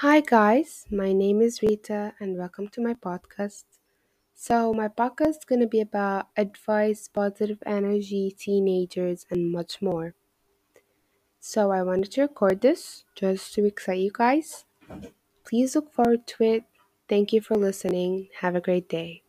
Hi, guys. My name is Rita, and welcome to my podcast. So, my podcast is going to be about advice, positive energy, teenagers, and much more. So, I wanted to record this just to excite you guys. Please look forward to it. Thank you for listening. Have a great day.